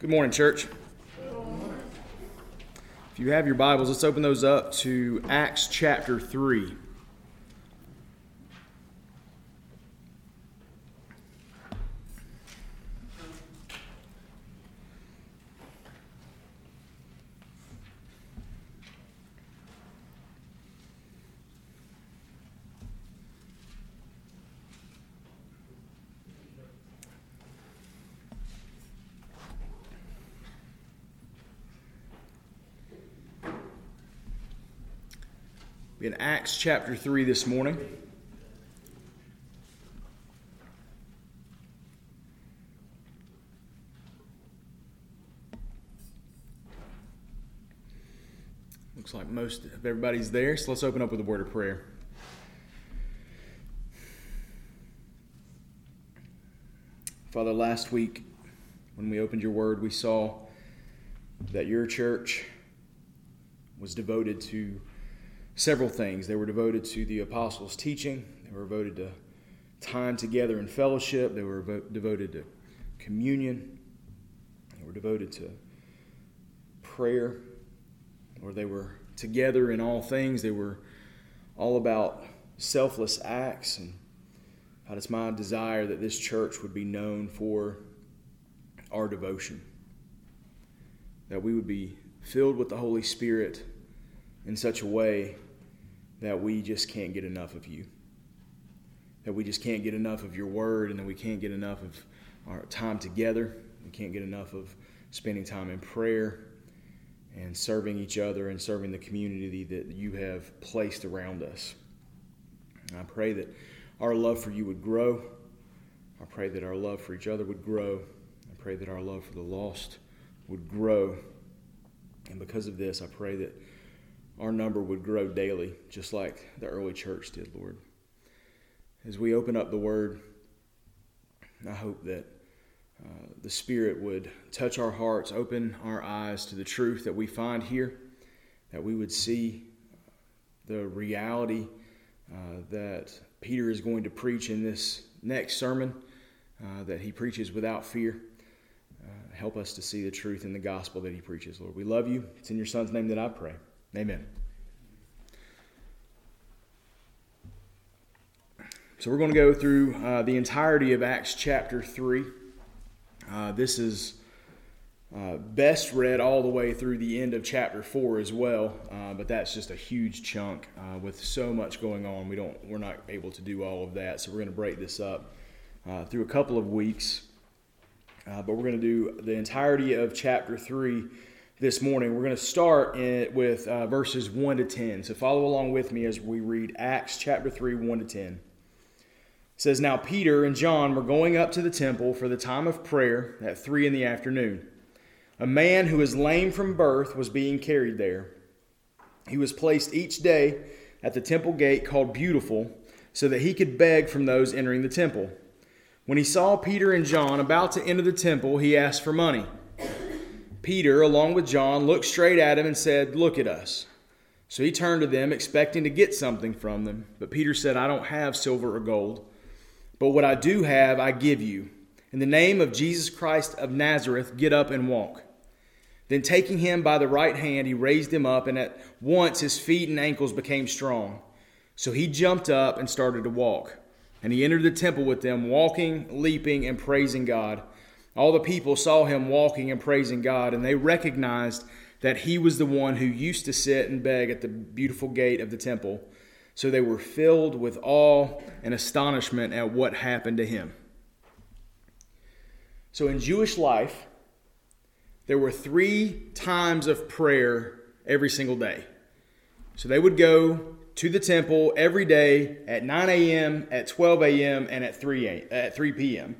Good morning, church. If you have your Bibles, let's open those up to Acts chapter 3. in Acts chapter 3 this morning. Looks like most of everybody's there, so let's open up with a word of prayer. Father, last week when we opened your word, we saw that your church was devoted to several things. They were devoted to the apostles' teaching, they were devoted to time together in fellowship, they were devoted to communion, they were devoted to prayer, or they were together in all things. They were all about selfless acts. And God, it's my desire that this church would be known for our devotion, that we would be filled with the Holy Spirit in such a way that we just can't get enough of you. That we just can't get enough of your word and that we can't get enough of our time together. We can't get enough of spending time in prayer and serving each other and serving the community that you have placed around us. And I pray that our love for you would grow. I pray that our love for each other would grow. I pray that our love for the lost would grow. And because of this, I pray that our number would grow daily, just like the early church did, Lord. As we open up the Word, I hope that uh, the Spirit would touch our hearts, open our eyes to the truth that we find here, that we would see the reality uh, that Peter is going to preach in this next sermon, uh, that he preaches without fear. Uh, help us to see the truth in the gospel that he preaches, Lord. We love you. It's in your Son's name that I pray. Amen. So we're going to go through uh, the entirety of Acts chapter 3. Uh, this is uh, best read all the way through the end of chapter 4 as well, uh, but that's just a huge chunk uh, with so much going on. We don't, we're not able to do all of that, so we're going to break this up uh, through a couple of weeks. but we're going to do the entirety of chapter 3 this morning. We're going to start with uh, verses 1 to 10. So follow along with me as we read Acts chapter 3, 1 to 10. It says, Now Peter and John were going up to the temple for the time of prayer at 3 in the afternoon. A man who was lame from birth was being carried there. He was placed each day at the temple gate called Beautiful so that he could beg from those entering the temple. When he saw Peter and John about to enter the temple, he asked for money. Peter, along with John, looked straight at him and said, Look at us. So he turned to them, expecting to get something from them. But Peter said, I don't have silver or gold, but what I do have, I give you. In the name of Jesus Christ of Nazareth, get up and walk. Then, taking him by the right hand, he raised him up, and at once his feet and ankles became strong. So he jumped up and started to walk. And he entered the temple with them, walking, leaping, and praising God. All the people saw him walking and praising God, and they recognized that he was the one who used to sit and beg at the beautiful gate of the temple. So they were filled with awe and astonishment at what happened to him. So in Jewish life, there were three times of prayer every single day. So they would go to the temple every day at 9 a.m., at 12 a.m., and at 3, a, at 3 p.m.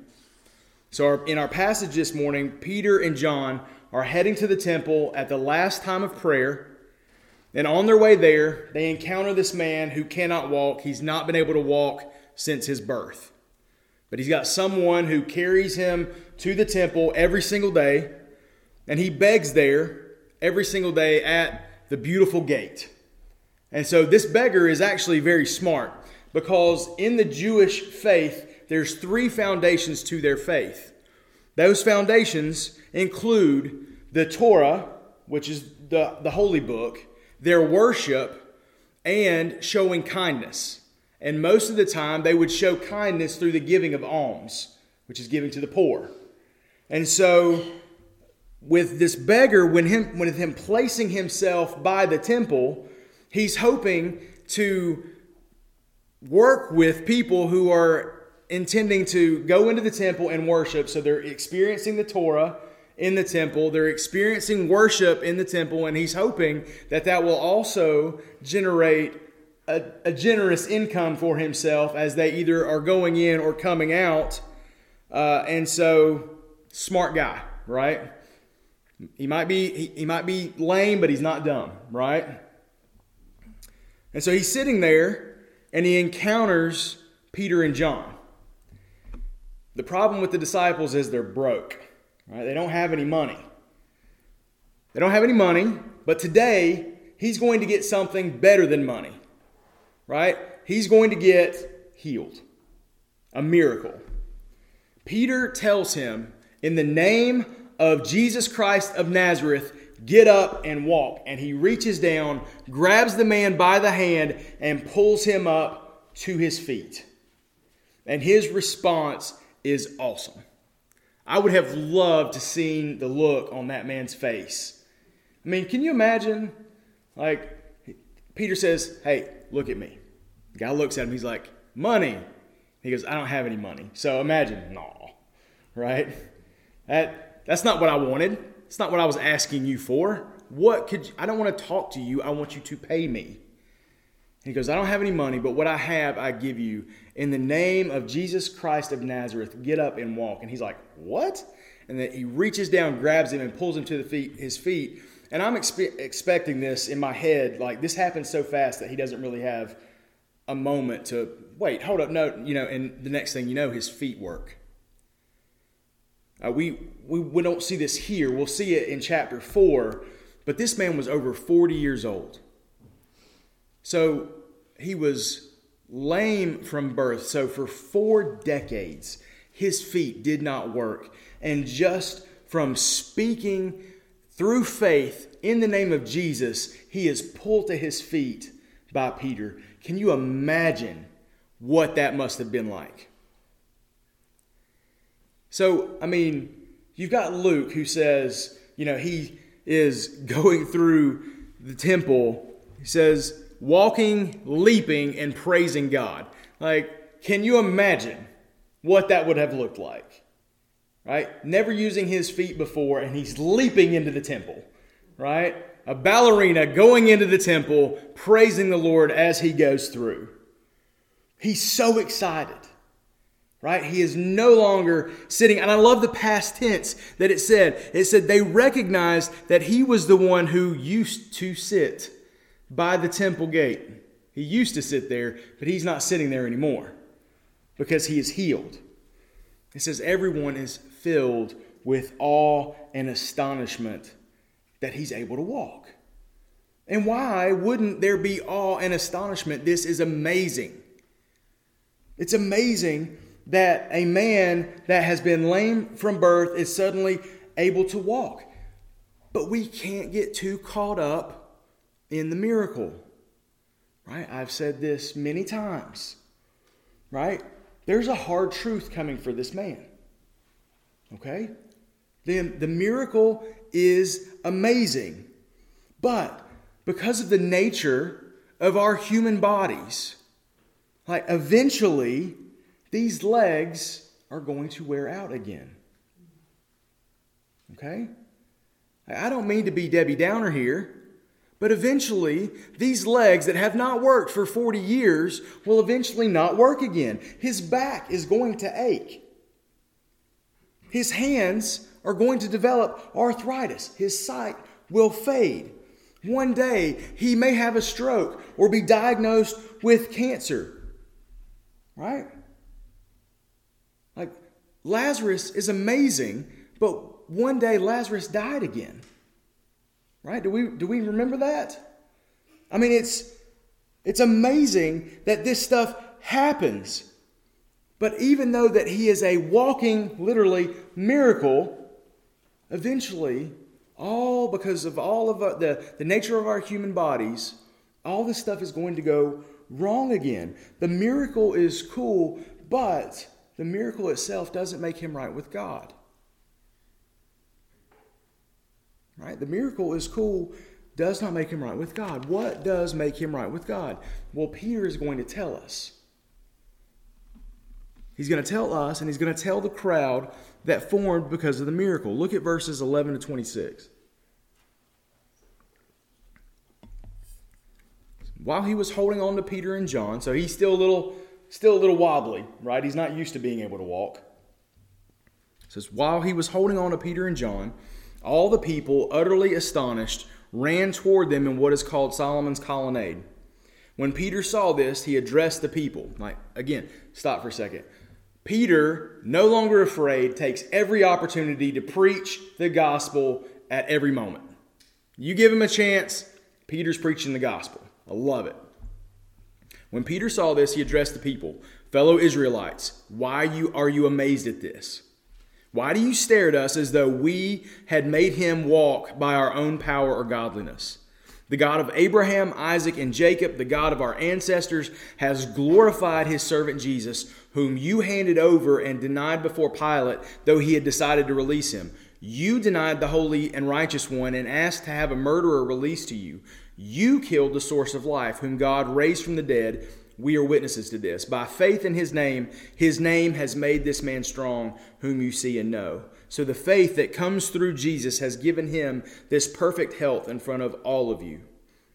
So, our, in our passage this morning, Peter and John are heading to the temple at the last time of prayer. And on their way there, they encounter this man who cannot walk. He's not been able to walk since his birth. But he's got someone who carries him to the temple every single day. And he begs there every single day at the beautiful gate. And so this beggar is actually very smart because in the Jewish faith, there's three foundations to their faith. Those foundations include the Torah, which is the, the holy book, their worship, and showing kindness. And most of the time, they would show kindness through the giving of alms, which is giving to the poor. And so, with this beggar, when him, with him placing himself by the temple, he's hoping to work with people who are intending to go into the temple and worship. So they're experiencing the Torah in the temple, they're experiencing worship in the temple, and he's hoping that that will also generate a, a generous income for himself as they either are going in or coming out. Uh, and so, smart guy, right? He might be he, he might be lame, but he's not dumb, right? And so he's sitting there and he encounters Peter and John. The problem with the disciples is they're broke. Right? They don't have any money. They don't have any money, but today he's going to get something better than money. Right? He's going to get healed. A miracle. Peter tells him, in the name of Jesus Christ of Nazareth, get up and walk. And he reaches down, grabs the man by the hand, and pulls him up to his feet. And his response is awesome. I would have loved to seen the look on that man's face. I mean, can you imagine? Like, Peter says, Hey, look at me. The guy looks at him, he's like, Money. He goes, I don't have any money. So imagine, no, right? That, that's not what I wanted. It's not what I was asking you for. What could you, I don't want to talk to you. I want you to pay me. He goes, I don't have any money, but what I have, I give you. In the name of Jesus Christ of Nazareth, get up and walk. And he's like, What? And then he reaches down, grabs him, and pulls him to the feet, his feet. And I'm expe- expecting this in my head. Like, this happens so fast that he doesn't really have a moment to wait, hold up, no, you know, and the next thing you know, his feet work. Uh, we, we, we don't see this here. We'll see it in chapter 4. But this man was over 40 years old. So he was lame from birth. So for four decades, his feet did not work. And just from speaking through faith in the name of Jesus, he is pulled to his feet by Peter. Can you imagine what that must have been like? So, I mean, you've got Luke who says, you know, he is going through the temple. He says, walking, leaping, and praising God. Like, can you imagine what that would have looked like? Right? Never using his feet before, and he's leaping into the temple. Right? A ballerina going into the temple, praising the Lord as he goes through. He's so excited. Right? He is no longer sitting. And I love the past tense that it said. It said they recognized that he was the one who used to sit by the temple gate. He used to sit there, but he's not sitting there anymore because he is healed. It says everyone is filled with awe and astonishment that he's able to walk. And why wouldn't there be awe and astonishment? This is amazing. It's amazing that a man that has been lame from birth is suddenly able to walk. But we can't get too caught up in the miracle. Right? I've said this many times. Right? There's a hard truth coming for this man. Okay? Then the miracle is amazing. But because of the nature of our human bodies, like eventually these legs are going to wear out again. Okay? I don't mean to be Debbie Downer here. But eventually, these legs that have not worked for 40 years will eventually not work again. His back is going to ache. His hands are going to develop arthritis. His sight will fade. One day, he may have a stroke or be diagnosed with cancer. Right? Like, Lazarus is amazing, but one day Lazarus died again. Right? Do we, do we remember that? I mean, it's, it's amazing that this stuff happens. But even though that he is a walking, literally, miracle, eventually, all because of all of the, the nature of our human bodies, all this stuff is going to go wrong again. The miracle is cool, but the miracle itself doesn't make him right with God. Right? The miracle is cool, does not make him right with God. What does make him right with God? Well, Peter is going to tell us. He's going to tell us, and he's going to tell the crowd that formed because of the miracle. Look at verses 11 to 26. While he was holding on to Peter and John, so he's still a little, still a little wobbly, right? He's not used to being able to walk. It says, while he was holding on to Peter and John, all the people, utterly astonished, ran toward them in what is called Solomon's colonnade. When Peter saw this, he addressed the people. Like, again, stop for a second. Peter, no longer afraid, takes every opportunity to preach the gospel at every moment. You give him a chance, Peter's preaching the gospel. I love it. When Peter saw this, he addressed the people, fellow Israelites, why you are you amazed at this? Why do you stare at us as though we had made him walk by our own power or godliness? The God of Abraham, Isaac, and Jacob, the God of our ancestors, has glorified his servant Jesus, whom you handed over and denied before Pilate, though he had decided to release him. You denied the holy and righteous one and asked to have a murderer released to you. You killed the source of life, whom God raised from the dead. We are witnesses to this. By faith in his name, his name has made this man strong, whom you see and know. So the faith that comes through Jesus has given him this perfect health in front of all of you.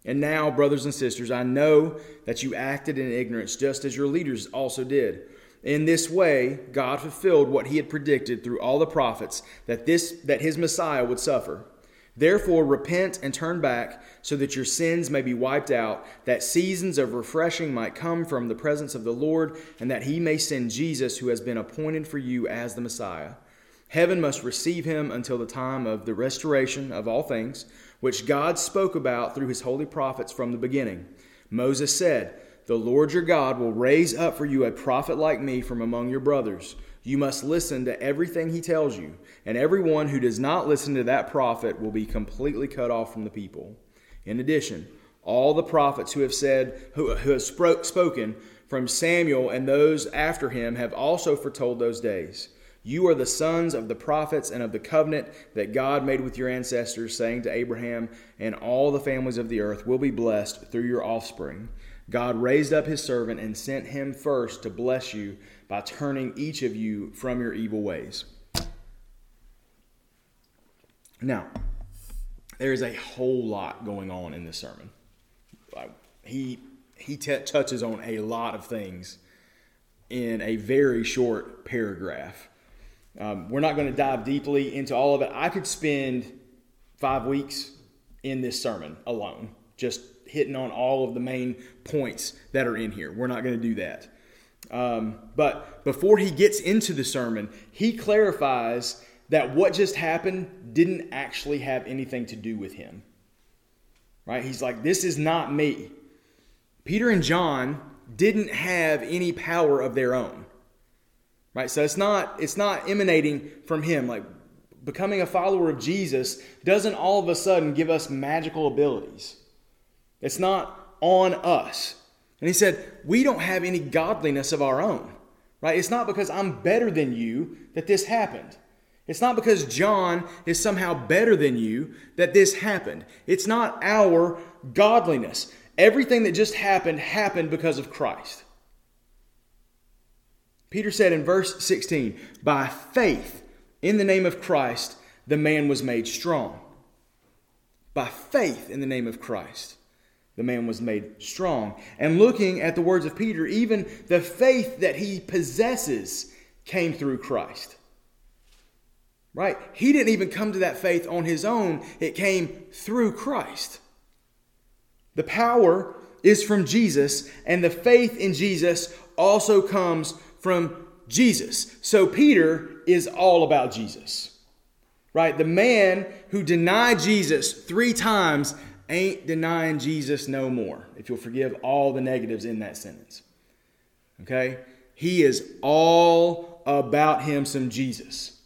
And now, brothers and sisters, I know that you acted in ignorance just as your leaders also did. In this way, God fulfilled what he had predicted through all the prophets that this that his Messiah would suffer. Therefore, repent and turn back so that your sins may be wiped out, that seasons of refreshing might come from the presence of the Lord, and that he may send Jesus, who has been appointed for you as the Messiah. Heaven must receive him until the time of the restoration of all things, which God spoke about through his holy prophets from the beginning. Moses said, The Lord your God will raise up for you a prophet like me from among your brothers. You must listen to everything he tells you, and everyone who does not listen to that prophet will be completely cut off from the people. In addition, all the prophets who have said, who, who have spoken from Samuel and those after him have also foretold those days. You are the sons of the prophets and of the covenant that God made with your ancestors, saying to Abraham, And all the families of the earth will be blessed through your offspring. God raised up his servant and sent him first to bless you by turning each of you from your evil ways. Now, there is a whole lot going on in this sermon. He, he t- touches on a lot of things in a very short paragraph. Um, we're not going to dive deeply into all of it. I could spend five weeks in this sermon alone, just hitting on all of the main points that are in here. We're not going to do that. Um, but before he gets into the sermon, he clarifies that what just happened didn't actually have anything to do with him. Right? He's like, this is not me. Peter and John didn't have any power of their own right? So it's not it's not emanating from him. Like becoming a follower of jesus doesn't all of a sudden give us magical abilities. It's not on us. And he said we don't have any godliness of our own. Right? It's not because i'm better than you that this happened. It's not because John is somehow better than you that this happened. It's not our godliness. Everything that just happened happened because of Christ. Peter said in verse 16, By faith in the name of Christ, the man was made strong. By faith in the name of Christ, the man was made strong. And looking at the words of Peter, even the faith that he possesses came through Christ. Right? He didn't even come to that faith on his own, it came through Christ. The power is from Jesus, and the faith in Jesus also comes from Jesus. So Peter is all about Jesus. Right? The man who denied Jesus three times ain't denying Jesus no more, if you'll forgive all the negatives in that sentence. Okay? he is all about him some Jesus.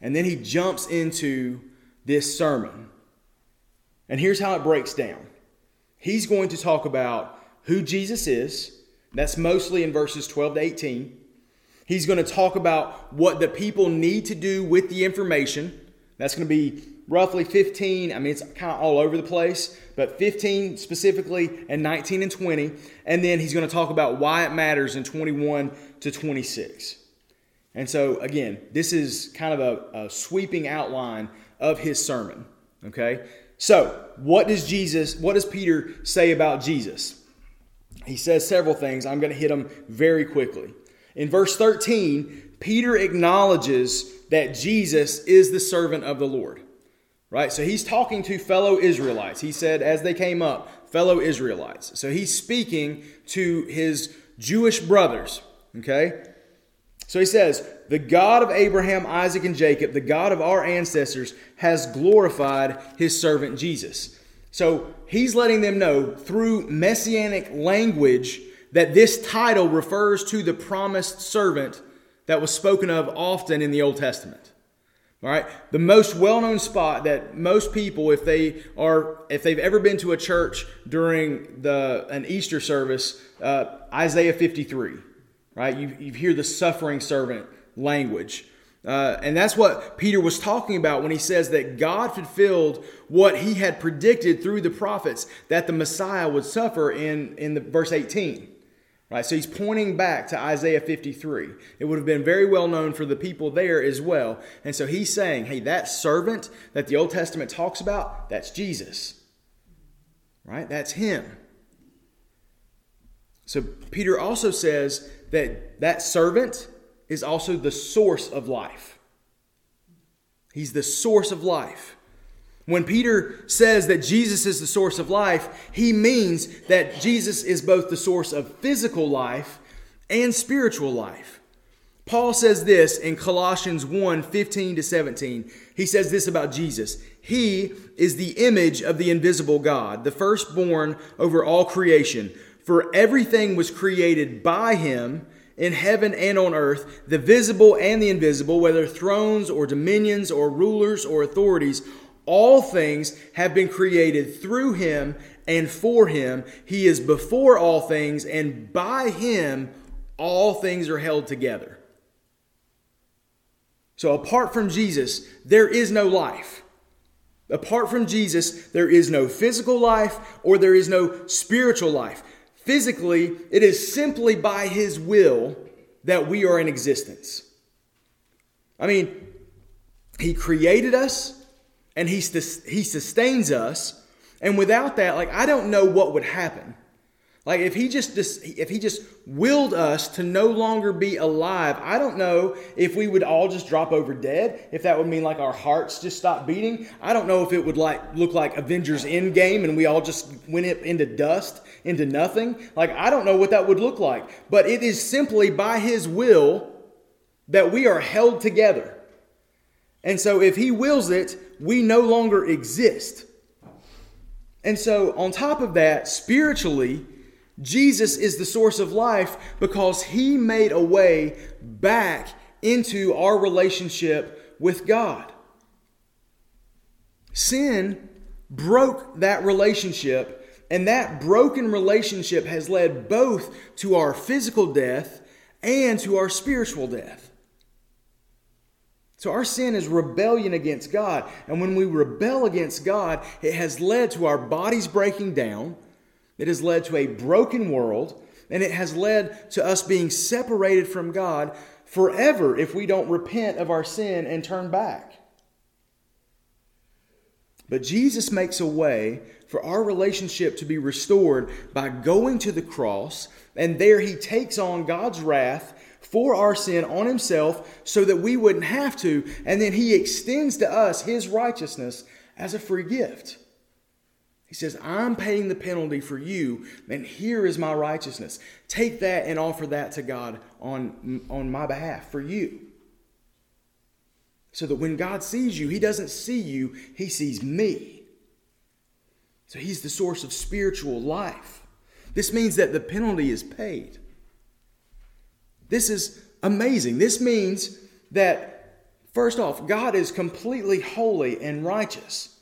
And then he jumps into this sermon. And here's how it breaks down he's going to talk about who Jesus is. That's mostly in verses 12 to 18. He's going to talk about what the people need to do with the information. That's going to be roughly 15. I mean, it's kind of all over the place, but 15 specifically, and 19 and 20. And then he's going to talk about why it matters in 21 to 26. And so, again, this is kind of a, a sweeping outline of his sermon. Okay? So, what does Jesus, what does Peter say about Jesus? He says several things. I'm going to hit them very quickly. In verse 13, Peter acknowledges that Jesus is the servant of the Lord. Right? So he's talking to fellow Israelites. He said, as they came up, fellow Israelites. So he's speaking to his Jewish brothers. Okay? So he says, The God of Abraham, Isaac, and Jacob, the God of our ancestors, has glorified his servant Jesus. So he's letting them know through messianic language that this title refers to the promised servant that was spoken of often in the Old Testament. All right, the most well-known spot that most people, if they are, if they've ever been to a church during the an Easter service, uh, Isaiah 53 right? You, you hear the suffering servant language. Uh, and that's what Peter was talking about when he says that God fulfilled what he had predicted through the prophets that the Messiah would suffer in, in the, verse 18. Right, so he's pointing back to Isaiah 53. It would have been very well known for the people there as well. And so he's saying, hey, that servant that the Old Testament talks about, that's Jesus. Right? That's him. So Peter also says that that servant is also the source of life. He's the source of life. When Peter says that Jesus is the source of life, he means that Jesus is both the source of physical life and spiritual life. Paul says this in Colossians 1 15 to 17. He says this about Jesus He is the image of the invisible God, the firstborn over all creation. For everything was created by him in heaven and on earth, the visible and the invisible, whether thrones or dominions or rulers or authorities, all things have been created through him and for him. He is before all things, and by him all things are held together. So, apart from Jesus, there is no life. Apart from Jesus, there is no physical life or there is no spiritual life. Physically, it is simply by His will that we are in existence. I mean, He created us and He, he sustains us. And without that, like, I don't know what would happen. Like if he just if he just willed us to no longer be alive, I don't know if we would all just drop over dead. If that would mean like our hearts just stop beating. I don't know if it would like look like Avengers Endgame and we all just went into dust, into nothing. Like I don't know what that would look like. But it is simply by his will that we are held together. And so if he wills it, we no longer exist. And so on top of that, spiritually, Jesus is the source of life because he made a way back into our relationship with God. Sin broke that relationship, and that broken relationship has led both to our physical death and to our spiritual death. So, our sin is rebellion against God. And when we rebel against God, it has led to our bodies breaking down it has led to a broken world, and it has led to us being separated from God forever if we don't repent of our sin and turn back. But Jesus makes a way for our relationship to be restored by going to the cross, and there he takes on God's wrath for our sin on himself so that we wouldn't have to, and then he extends to us his righteousness as a free gift. He says, I'm paying the penalty for you, and here is my righteousness. Take that and offer that to God on, on my behalf for you. So that when God sees you, He doesn't see you, He sees me. So He's the source of spiritual life. This means that the penalty is paid. This is amazing. This means that, first off, God is completely holy and righteous.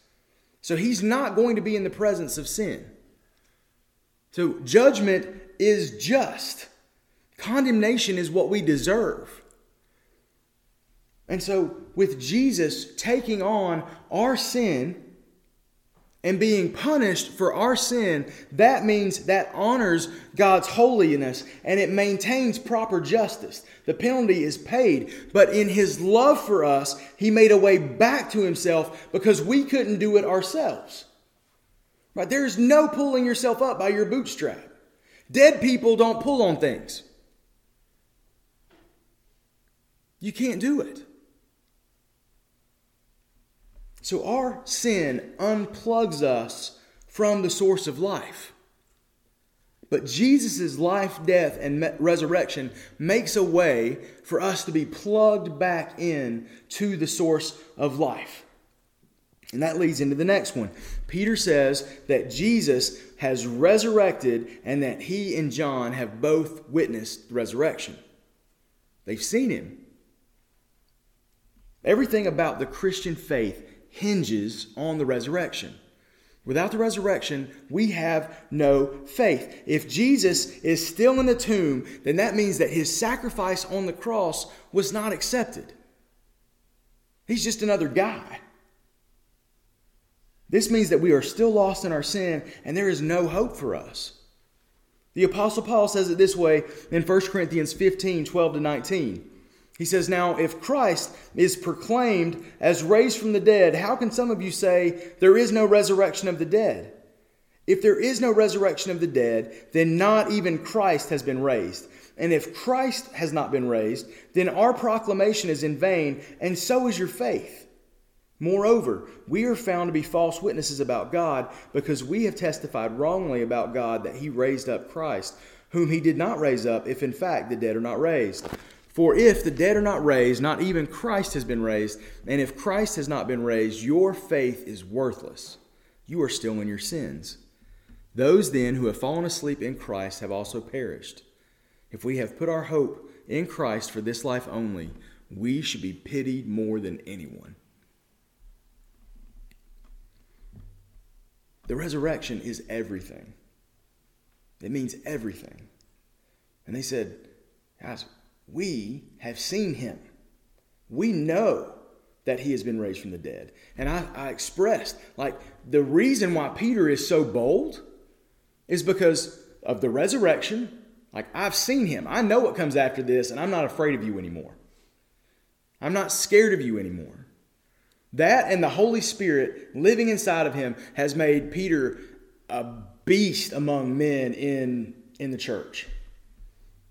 So he's not going to be in the presence of sin. So judgment is just, condemnation is what we deserve. And so, with Jesus taking on our sin, and being punished for our sin, that means that honors God's holiness and it maintains proper justice. The penalty is paid, but in his love for us, he made a way back to himself because we couldn't do it ourselves. Right? There is no pulling yourself up by your bootstrap. Dead people don't pull on things. You can't do it. So our sin unplugs us from the source of life. But Jesus' life, death, and resurrection makes a way for us to be plugged back in to the source of life. And that leads into the next one. Peter says that Jesus has resurrected and that he and John have both witnessed the resurrection. They've seen him. Everything about the Christian faith hinges on the resurrection. Without the resurrection, we have no faith. If Jesus is still in the tomb, then that means that his sacrifice on the cross was not accepted. He's just another guy. This means that we are still lost in our sin and there is no hope for us. The Apostle Paul says it this way in 1 Corinthians 15 12 to 19. He says, Now, if Christ is proclaimed as raised from the dead, how can some of you say there is no resurrection of the dead? If there is no resurrection of the dead, then not even Christ has been raised. And if Christ has not been raised, then our proclamation is in vain, and so is your faith. Moreover, we are found to be false witnesses about God because we have testified wrongly about God that he raised up Christ, whom he did not raise up, if in fact the dead are not raised. For if the dead are not raised, not even Christ has been raised, and if Christ has not been raised, your faith is worthless. You are still in your sins. Those then who have fallen asleep in Christ have also perished. If we have put our hope in Christ for this life only, we should be pitied more than anyone. The resurrection is everything. It means everything. And they said, guys, we have seen him. We know that he has been raised from the dead. And I, I, expressed, like, the reason why Peter is so bold is because of the resurrection. Like, I've seen him. I know what comes after this, and I'm not afraid of you anymore. I'm not scared of you anymore. That and the Holy Spirit living inside of him has made Peter a beast among men in, in the church.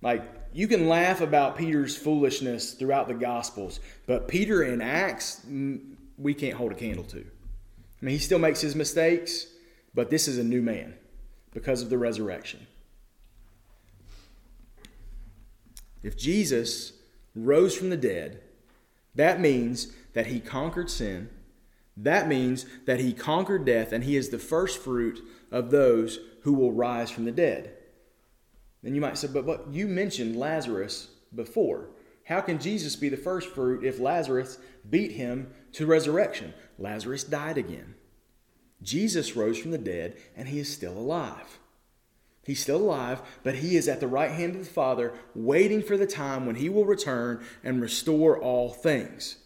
Like, you can laugh about Peter's foolishness throughout the Gospels, but Peter in Acts, mm, we can't hold a candle to. I mean, he still makes his mistakes, but this is a new man because of the resurrection. If Jesus rose from the dead, that means that he conquered sin. That means that he conquered death, and he is the first fruit of those who will rise from the dead. Then you might say, but, but you mentioned Lazarus before. How can Jesus be the first fruit if Lazarus beat him to resurrection? Lazarus died again. Jesus rose from the dead and he is still alive. He's still alive, but he is at the right hand of the Father, waiting for the time when he will return and restore all things.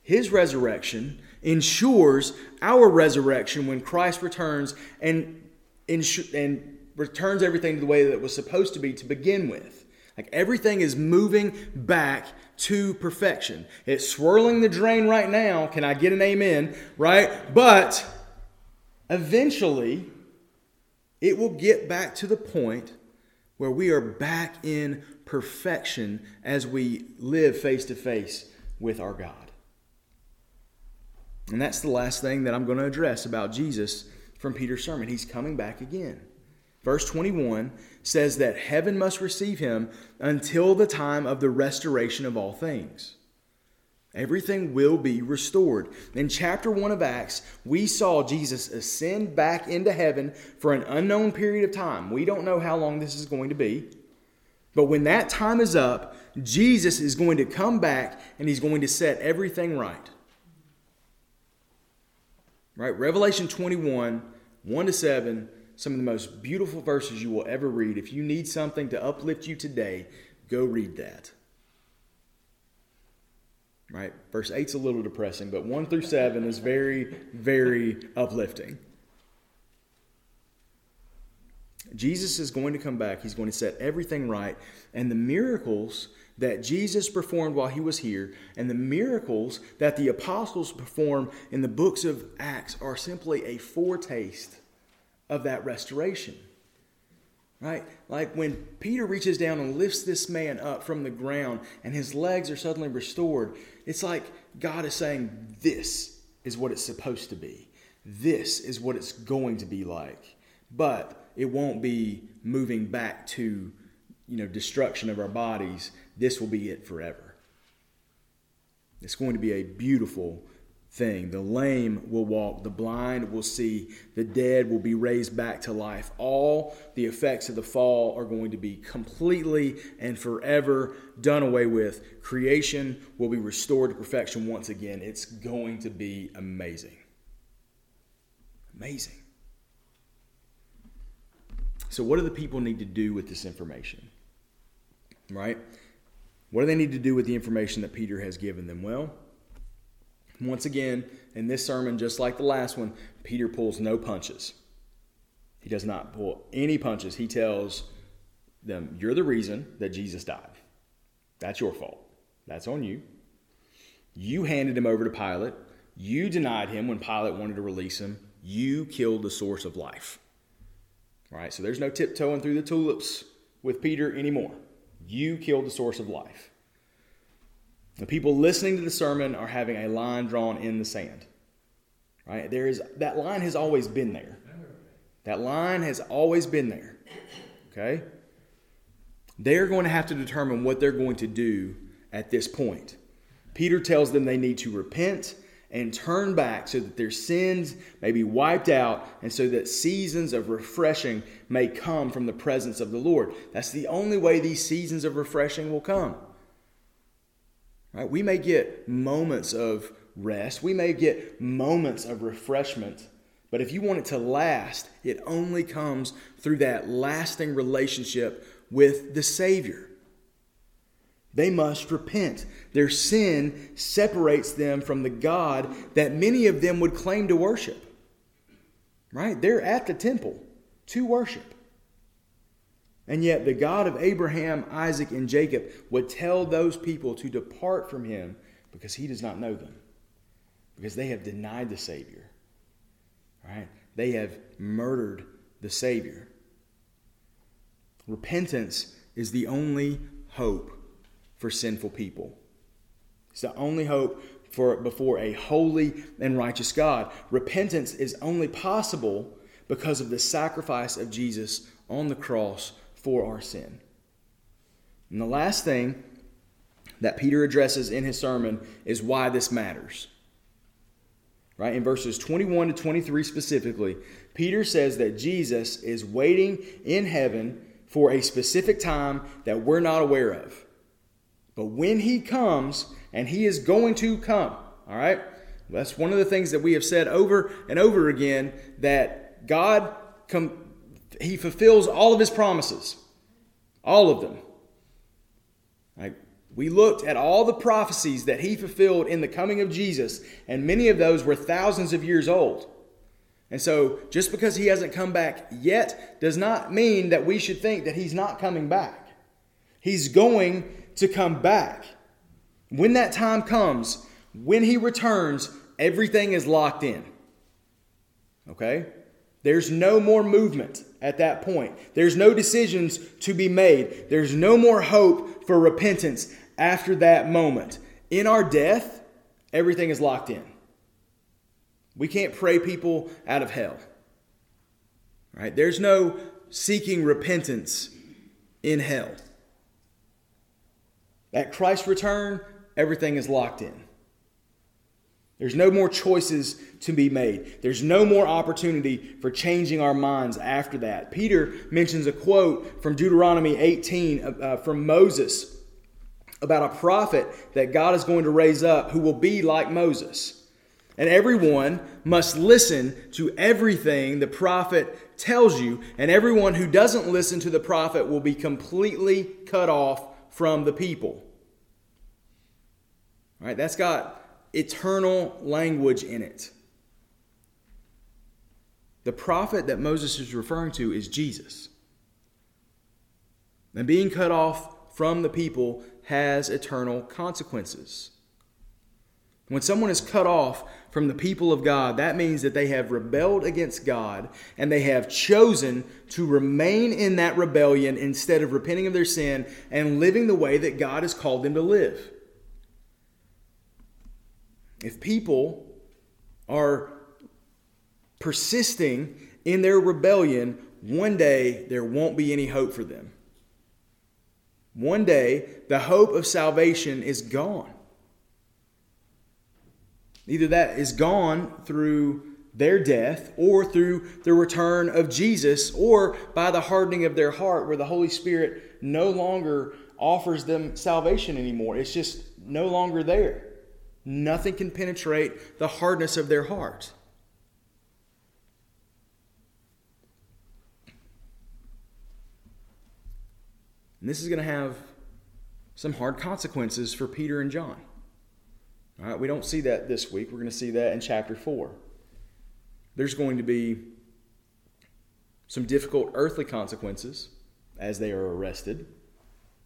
His resurrection ensures our resurrection when Christ returns and, and returns everything to the way that it was supposed to be to begin with. Like everything is moving back to perfection. It's swirling the drain right now. Can I get an amen? Right? But eventually, it will get back to the point where we are back in perfection as we live face to face with our God. And that's the last thing that I'm going to address about Jesus from Peter's sermon. He's coming back again. Verse 21 says that heaven must receive him until the time of the restoration of all things. Everything will be restored. In chapter 1 of Acts, we saw Jesus ascend back into heaven for an unknown period of time. We don't know how long this is going to be, But when that time is up, Jesus is going to come back and he's going to set everything right. Right? Revelation 21, 1 to 7, some of the most beautiful verses you will ever read. If you need something to uplift you today, go read that. Right? Verse 8 is a little depressing, but 1 through 7 is very, very uplifting. Jesus is going to come back. He's going to set everything right. And the miracles that Jesus performed while he was here and the miracles that the apostles perform in the books of Acts are simply a foretaste of that restoration. Right? Like when Peter reaches down and lifts this man up from the ground and his legs are suddenly restored, it's like God is saying, This is what it's supposed to be. This is what it's going to be like. But it won't be moving back to you know destruction of our bodies this will be it forever it's going to be a beautiful thing the lame will walk the blind will see the dead will be raised back to life all the effects of the fall are going to be completely and forever done away with creation will be restored to perfection once again it's going to be amazing amazing so, what do the people need to do with this information? Right? What do they need to do with the information that Peter has given them? Well, once again, in this sermon, just like the last one, Peter pulls no punches. He does not pull any punches. He tells them, You're the reason that Jesus died. That's your fault. That's on you. You handed him over to Pilate. You denied him when Pilate wanted to release him. You killed the source of life. All right, so there's no tiptoeing through the tulips with Peter anymore. You killed the source of life. The people listening to the sermon are having a line drawn in the sand. Right? There is that line has always been there. That line has always been there. Okay? They're going to have to determine what they're going to do at this point. Peter tells them they need to repent and turn back so that their sins may be wiped out and so that seasons of refreshing may come from the presence of the Lord. That's the only way these seasons of refreshing will come. Right? We may get moments of rest, we may get moments of refreshment, but if you want it to last, it only comes through that lasting relationship with the Savior. They must repent. Their sin separates them from the God that many of them would claim to worship. Right? They're at the temple to worship. And yet, the God of Abraham, Isaac, and Jacob would tell those people to depart from him because he does not know them, because they have denied the Savior. Right? They have murdered the Savior. Repentance is the only hope for sinful people. It's the only hope for before a holy and righteous God. Repentance is only possible because of the sacrifice of Jesus on the cross for our sin. And the last thing that Peter addresses in his sermon is why this matters. Right? In verses 21 to 23 specifically, Peter says that Jesus is waiting in heaven for a specific time that we're not aware of. But when he comes, and he is going to come, all right? That's one of the things that we have said over and over again that God com- he fulfills all of his promises. All of them. Right? We looked at all the prophecies that he fulfilled in the coming of Jesus, and many of those were thousands of years old. And so, just because he hasn't come back yet does not mean that we should think that he's not coming back. He's going to come back. When that time comes, when he returns, everything is locked in. Okay? There's no more movement at that point. There's no decisions to be made. There's no more hope for repentance after that moment. In our death, everything is locked in. We can't pray people out of hell. Right? There's no seeking repentance in hell. At Christ's return, everything is locked in. There's no more choices to be made. There's no more opportunity for changing our minds after that. Peter mentions a quote from Deuteronomy 18 uh, uh, from Moses about a prophet that God is going to raise up who will be like Moses. And everyone must listen to everything the prophet tells you, and everyone who doesn't listen to the prophet will be completely cut off from the people. All right, that's got eternal language in it. The prophet that Moses is referring to is Jesus. And being cut off from the people has eternal consequences. When someone is cut off from the people of God, that means that they have rebelled against God and they have chosen to remain in that rebellion instead of repenting of their sin and living the way that God has called them to live. If people are persisting in their rebellion, one day there won't be any hope for them. One day the hope of salvation is gone. Either that is gone through their death or through the return of Jesus or by the hardening of their heart where the Holy Spirit no longer offers them salvation anymore. It's just no longer there. Nothing can penetrate the hardness of their heart. And this is going to have some hard consequences for Peter and John. All right, we don't see that this week. We're going to see that in chapter 4. There's going to be some difficult earthly consequences as they are arrested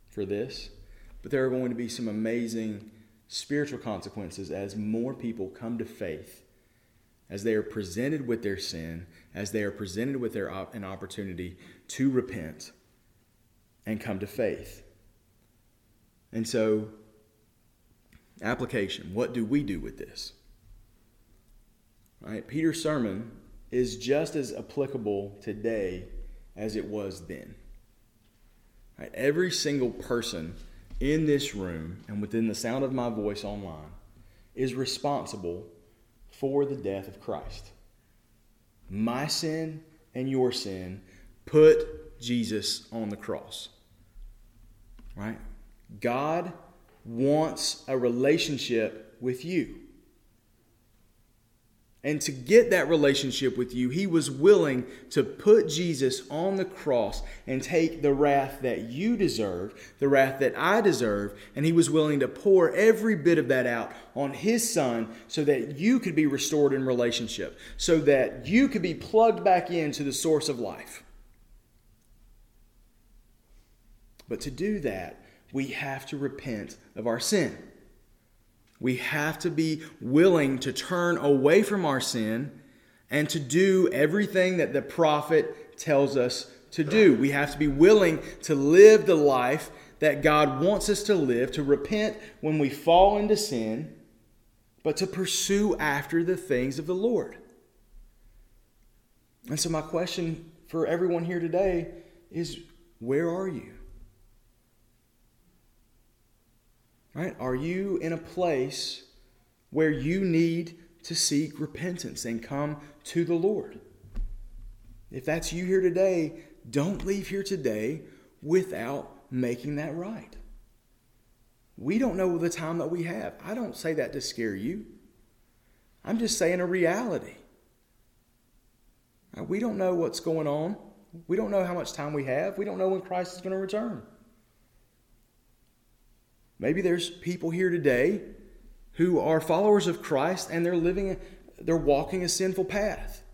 for this, but there are going to be some amazing spiritual consequences as more people come to faith, as they are presented with their sin, as they are presented with their op- an opportunity to repent and come to faith. And so Application What do we do with this? Right? Peter's sermon is just as applicable today as it was then. Right? Every single person in this room and within the sound of my voice online is responsible for the death of Christ. My sin and your sin put Jesus on the cross. Right? God wants a relationship with you. And to get that relationship with you, he was willing to put Jesus on the cross and take the wrath that you deserve, the wrath that I deserve, and he was willing to pour every bit of that out on his son so that you could be restored in relationship, so that you could be plugged back into the source of life. But to do that, we have to repent of our sin. We have to be willing to turn away from our sin and to do everything that the prophet tells us to do. We have to be willing to live the life that God wants us to live, to repent when we fall into sin, but to pursue after the things of the Lord. And so, my question for everyone here today is where are you? Right? Are you in a place where you need to seek repentance and come to the Lord? If that's you here today, don't leave here today without making that right. We don't know the time that we have. I don't say that to scare you. I'm just saying a reality. Uh, we don't know what's going on. We don't know how much time we have. We don't know when Christ is going to return. Maybe there's people here today who are followers of Christ and they're living, they're walking a sinful path.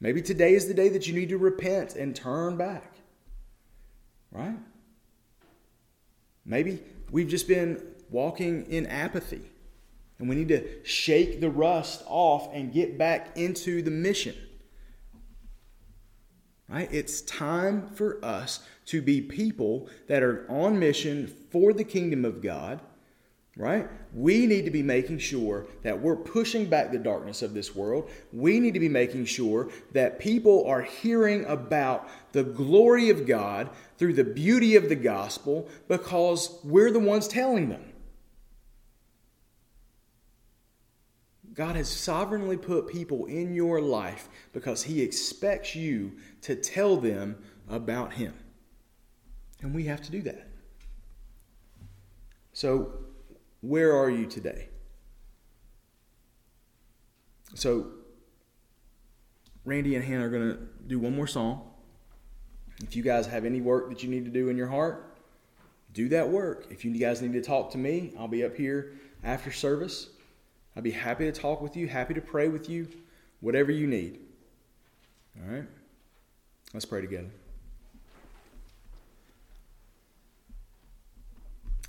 Maybe today is the day that you need to repent and turn back. Right? Maybe we've just been walking in apathy and we need to shake the rust off and get back into the mission. Right? It's time for us to be people that are on mission for the kingdom of God. Right? We need to be making sure that we're pushing back the darkness of this world. We need to be making sure that people are hearing about the glory of God through the beauty of the gospel because we're the ones telling them. God has sovereignly put people in your life because He expects you to tell them about Him. And we have to do that. So, where are you today? So, Randy and Hannah are going to do one more song. If you guys have any work that you need to do in your heart, do that work. If you guys need to talk to me, I'll be up here after service. I'd be happy to talk with you, happy to pray with you, whatever you need. All right? Let's pray together.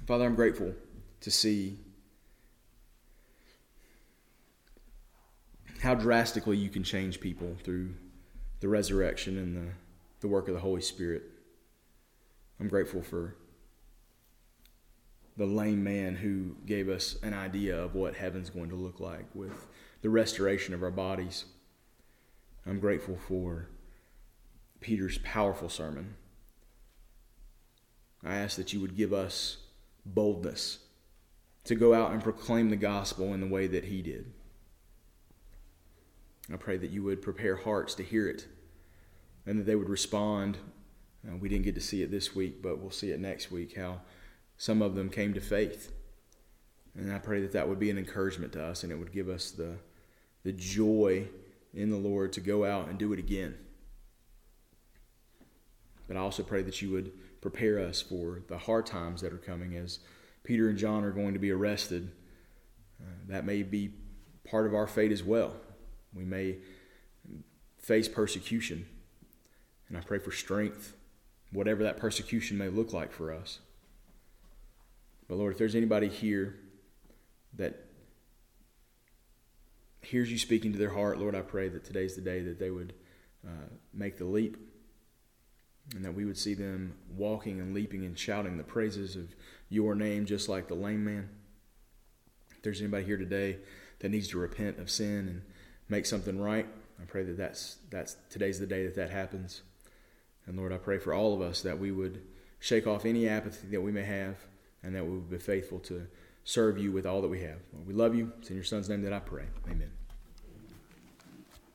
Father, I'm grateful to see how drastically you can change people through the resurrection and the, the work of the Holy Spirit. I'm grateful for the lame man who gave us an idea of what heaven's going to look like with the restoration of our bodies. I'm grateful for Peter's powerful sermon. I ask that you would give us boldness to go out and proclaim the gospel in the way that he did. I pray that you would prepare hearts to hear it and that they would respond. Uh, we didn't get to see it this week, but we'll see it next week how some of them came to faith. And I pray that that would be an encouragement to us and it would give us the, the joy in the Lord to go out and do it again. But I also pray that you would prepare us for the hard times that are coming as Peter and John are going to be arrested. Uh, that may be part of our fate as well. We may face persecution. And I pray for strength, whatever that persecution may look like for us. But Lord, if there's anybody here that hears you speaking to their heart, Lord, I pray that today's the day that they would uh, make the leap and that we would see them walking and leaping and shouting the praises of your name, just like the lame man. If there's anybody here today that needs to repent of sin and make something right, I pray that that's, that's today's the day that that happens. And Lord, I pray for all of us that we would shake off any apathy that we may have and that we would be faithful to serve you with all that we have. Lord, we love you. It's in your son's name that I pray. Amen.